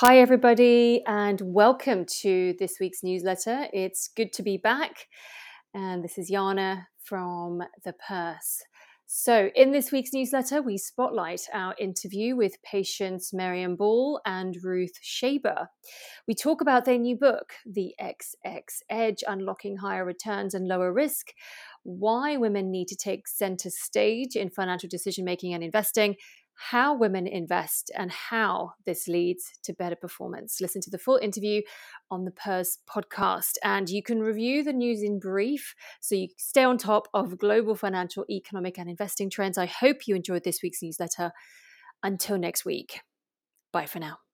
Hi, everybody, and welcome to this week's newsletter. It's good to be back. And this is Jana from The Purse. So, in this week's newsletter, we spotlight our interview with Patience Marime-Ball and Ruth Shaber. We talk about their new book, The XX Edge Unlocking Higher Returns and Lower Risk, why women need to take center stage in financial decision making and investing, how women invest and how this leads to better performance. Listen to the full interview on the Purse podcast, and you can review the news in brief so you stay on top of global financial, economic, and investing trends. I hope you enjoyed this week's newsletter. Until next week, bye for now.